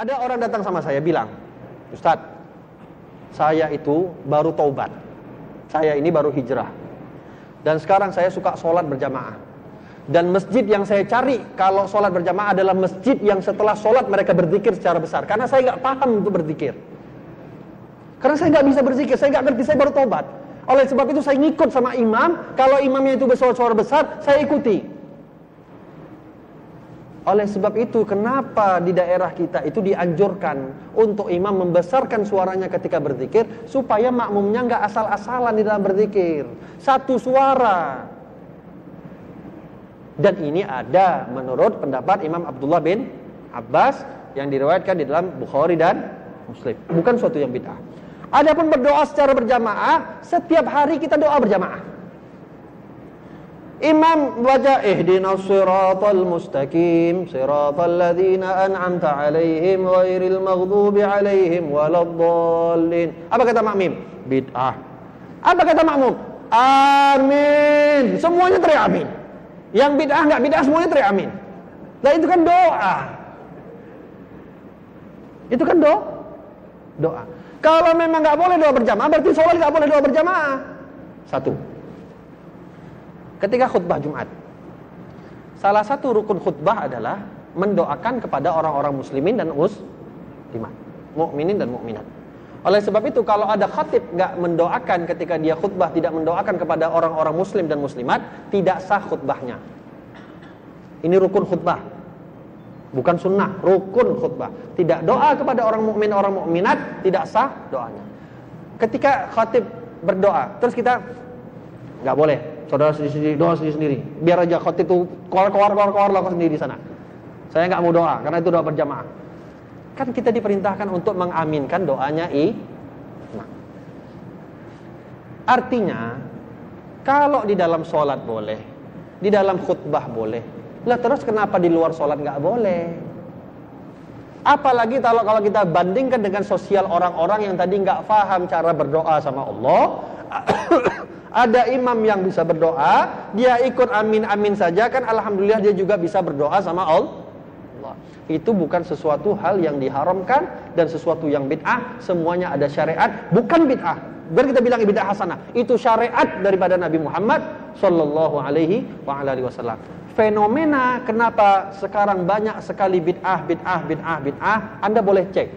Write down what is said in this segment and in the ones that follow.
Ada orang datang sama saya bilang, Ustadz, saya itu baru taubat. Saya ini baru hijrah. Dan sekarang saya suka sholat berjamaah. Dan masjid yang saya cari kalau sholat berjamaah adalah masjid yang setelah sholat mereka berzikir secara besar. Karena saya nggak paham untuk berzikir. Karena saya nggak bisa berzikir, saya nggak ngerti, saya baru taubat. Oleh sebab itu saya ngikut sama imam. Kalau imamnya itu bersuara-suara besar, saya ikuti. Oleh sebab itu, kenapa di daerah kita itu dianjurkan untuk imam membesarkan suaranya ketika berzikir supaya makmumnya nggak asal-asalan di dalam berzikir, satu suara. Dan ini ada menurut pendapat Imam Abdullah bin Abbas yang diriwayatkan di dalam Bukhari dan Muslim. Bukan suatu yang bid'ah. Adapun berdoa secara berjamaah, setiap hari kita doa berjamaah. Imam baca ihdinas siratal mustaqim siratal ladzina an'amta alaihim ghairil maghdubi alaihim waladdallin. Apa kata makmum? Bid'ah. Apa kata makmum? Amin. Semuanya teriak amin. Yang bid'ah enggak bid'ah semuanya teriak amin. Nah itu kan doa. Itu kan doa. Doa. Kalau memang nggak boleh doa berjamaah, berarti sholat nggak boleh doa berjamaah. Satu ketika khutbah Jumat. Salah satu rukun khutbah adalah mendoakan kepada orang-orang muslimin dan muslimat, mukminin dan mukminat. Oleh sebab itu kalau ada khatib nggak mendoakan ketika dia khutbah tidak mendoakan kepada orang-orang muslim dan muslimat, tidak sah khutbahnya. Ini rukun khutbah. Bukan sunnah, rukun khutbah. Tidak doa kepada orang mukmin, orang mukminat, tidak sah doanya. Ketika khatib berdoa, terus kita nggak boleh saudara sendiri-sendiri doa sendiri-sendiri biar aja khotib itu keluar keluar keluar keluar lakukan sendiri di sana. Saya nggak mau doa karena itu doa berjamaah. Kan kita diperintahkan untuk mengaminkan doanya i nah. artinya kalau di dalam sholat boleh di dalam khutbah boleh lah terus kenapa di luar sholat nggak boleh? Apalagi kalau kalau kita bandingkan dengan sosial orang-orang yang tadi nggak paham cara berdoa sama Allah, ada imam yang bisa berdoa, dia ikut amin-amin saja kan alhamdulillah dia juga bisa berdoa sama Allah. Itu bukan sesuatu hal yang diharamkan dan sesuatu yang bid'ah, semuanya ada syariat, bukan bid'ah. Biar kita bilang bid'ah hasanah, itu syariat daripada Nabi Muhammad sallallahu alaihi wa alihi wasallam. Fenomena kenapa sekarang banyak sekali bid'ah, bid'ah, bid'ah, bid'ah, Anda boleh cek.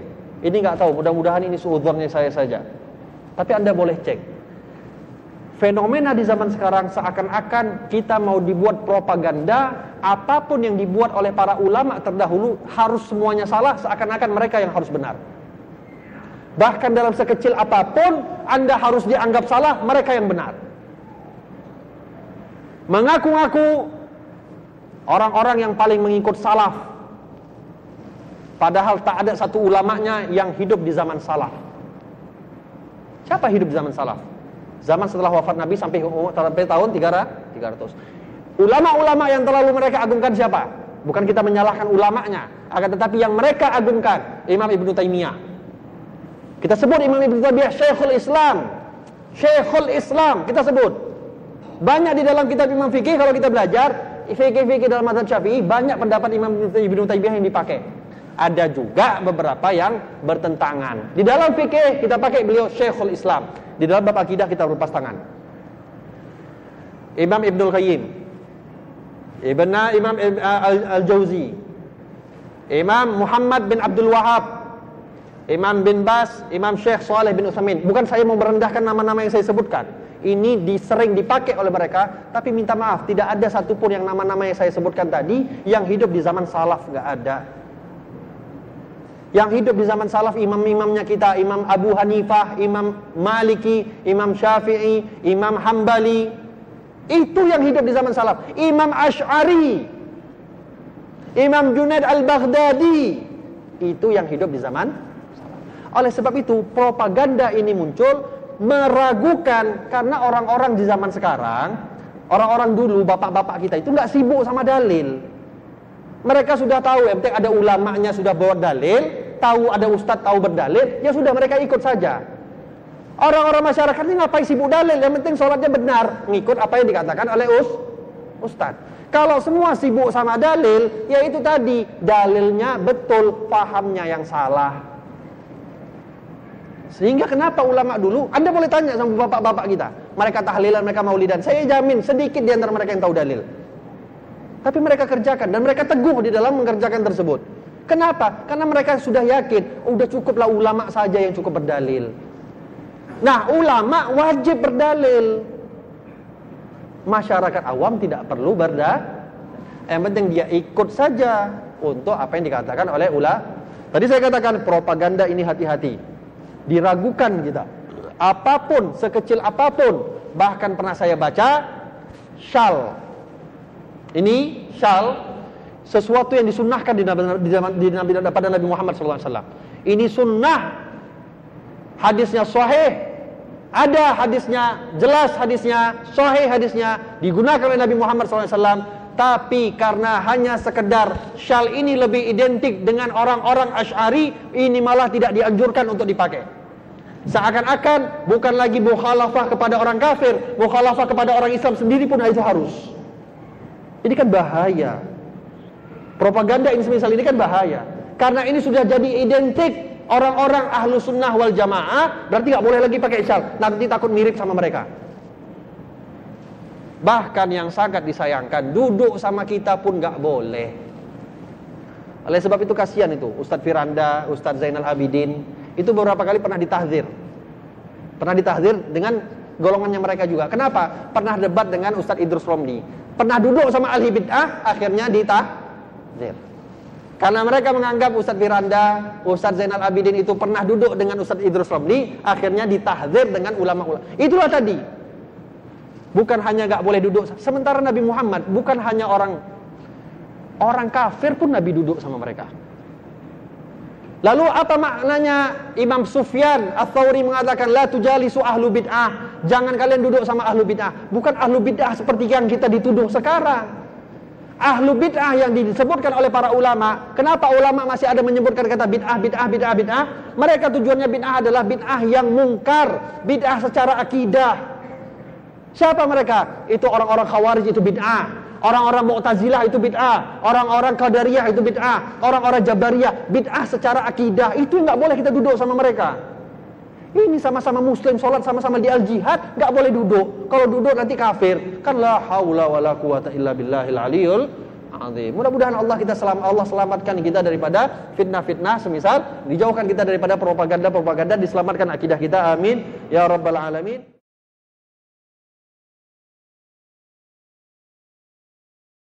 Ini nggak tahu, mudah-mudahan ini suudzonnya saya saja. Tapi Anda boleh cek fenomena di zaman sekarang seakan-akan kita mau dibuat propaganda apa pun yang dibuat oleh para ulama terdahulu harus semuanya salah seakan-akan mereka yang harus benar. Bahkan dalam sekecil apa pun anda harus dianggap salah mereka yang benar. Mengaku-ngaku orang-orang yang paling mengikut salaf padahal tak ada satu ulamanya yang hidup di zaman salaf. Siapa hidup di zaman salaf Zaman setelah wafat Nabi sampai sampai tahun 300. Ulama-ulama yang terlalu mereka agungkan siapa? Bukan kita menyalahkan ulamanya, akan tetapi yang mereka agungkan Imam Ibnu Taimiyah. Kita sebut Imam Ibnu Taimiyah Syekhul Islam. Syekhul Islam kita sebut. Banyak di dalam kitab Imam Fikih kalau kita belajar fikih-fikih dalam mazhab Syafi'i banyak pendapat Imam Ibnu Taimiyah yang dipakai. Ada juga beberapa yang bertentangan. Di dalam fikih kita pakai beliau Syekhul Islam. Di dalam bab akidah kita berlepas tangan. Imam Ibnul Qayyim. Ibn Imam Al-Jauzi. Imam Muhammad bin Abdul Wahab. Imam bin Bas, Imam Syekh Saleh bin Utsaimin. Bukan saya mau merendahkan nama-nama yang saya sebutkan. Ini disering dipakai oleh mereka, tapi minta maaf, tidak ada satupun yang nama-nama yang saya sebutkan tadi yang hidup di zaman salaf nggak ada. Yang hidup di zaman salaf imam-imamnya kita, Imam Abu Hanifah, Imam Maliki, Imam Syafi'i, Imam Hambali. Itu yang hidup di zaman salaf. Imam Ash'ari, Imam Junaid Al-Baghdadi. Itu yang hidup di zaman salaf. Oleh sebab itu, propaganda ini muncul meragukan karena orang-orang di zaman sekarang, orang-orang dulu, bapak-bapak kita itu nggak sibuk sama dalil. Mereka sudah tahu, yang ada ulamanya sudah bawa dalil, tahu ada ustadz tahu berdalil, ya sudah mereka ikut saja. Orang-orang masyarakat ini ngapain sibuk dalil? Yang penting sholatnya benar, ngikut apa yang dikatakan oleh us Ustaz. Kalau semua sibuk sama dalil, ya itu tadi dalilnya betul, pahamnya yang salah. Sehingga kenapa ulama dulu, Anda boleh tanya sama bapak-bapak kita, mereka tahlilan, mereka maulidan, saya jamin sedikit di antara mereka yang tahu dalil. Tapi mereka kerjakan dan mereka teguh di dalam mengerjakan tersebut. Kenapa? Karena mereka sudah yakin, udah cukuplah ulama saja yang cukup berdalil. Nah, ulama wajib berdalil. Masyarakat awam tidak perlu berda. Yang penting dia ikut saja untuk apa yang dikatakan oleh ulama. Tadi saya katakan propaganda ini hati-hati. Diragukan kita. Apa pun, sekecil apa pun, bahkan pernah saya baca shall. Ini shall sesuatu yang disunnahkan di di, di, Nabi pada Nabi Muhammad SAW. Ini sunnah. Hadisnya sahih. Ada hadisnya, jelas hadisnya, sahih hadisnya, digunakan oleh Nabi Muhammad SAW. Tapi karena hanya sekedar syal ini lebih identik dengan orang-orang Ash'ari, ini malah tidak dianjurkan untuk dipakai. Seakan-akan bukan lagi mukhalafah kepada orang kafir, mukhalafah kepada orang Islam sendiri pun itu harus. Ini kan bahaya. Propaganda ini semisal ini kan bahaya. Karena ini sudah jadi identik orang-orang ahlu sunnah wal jamaah, berarti nggak boleh lagi pakai isyal. Nanti takut mirip sama mereka. Bahkan yang sangat disayangkan, duduk sama kita pun nggak boleh. Oleh sebab itu kasihan itu, Ustadz Firanda, Ustadz Zainal Abidin, itu beberapa kali pernah ditahdir. Pernah ditahdir dengan golongannya mereka juga. Kenapa? Pernah debat dengan Ustadz Idrus Romli. Pernah duduk sama ahli bid'ah, akhirnya ditah takdir. Karena mereka menganggap Ustadz Firanda, Ustadz Zainal Abidin itu pernah duduk dengan Ustadz Idrus Romli, akhirnya ditahdir dengan ulama-ulama. Itulah tadi. Bukan hanya gak boleh duduk. Sementara Nabi Muhammad bukan hanya orang orang kafir pun Nabi duduk sama mereka. Lalu apa maknanya Imam Sufyan Ats-Tsauri mengatakan la tujalisu ahlu bid'ah. Jangan kalian duduk sama ahlu bid'ah. Bukan ahlu bid'ah seperti yang kita dituduh sekarang ahlu bid'ah yang disebutkan oleh para ulama. Kenapa ulama masih ada menyebutkan kata bid'ah, bid'ah, bid'ah, bid'ah? Mereka tujuannya bid'ah adalah bid'ah yang mungkar, bid'ah secara akidah. Siapa mereka? Itu orang-orang khawarij itu bid'ah. Orang-orang Mu'tazilah itu bid'ah, orang-orang Qadariyah itu bid'ah, orang-orang Jabariyah bid'ah secara akidah. Itu nggak boleh kita duduk sama mereka. Ini sama-sama muslim, sholat sama-sama di al-jihad, nggak boleh duduk. Kalau duduk nanti kafir. Kan la haula wala quwata illa billahil aliyul. Mudah-mudahan Allah kita selam Allah selamatkan kita daripada fitnah-fitnah semisal dijauhkan kita daripada propaganda-propaganda diselamatkan akidah kita. Amin ya rabbal alamin.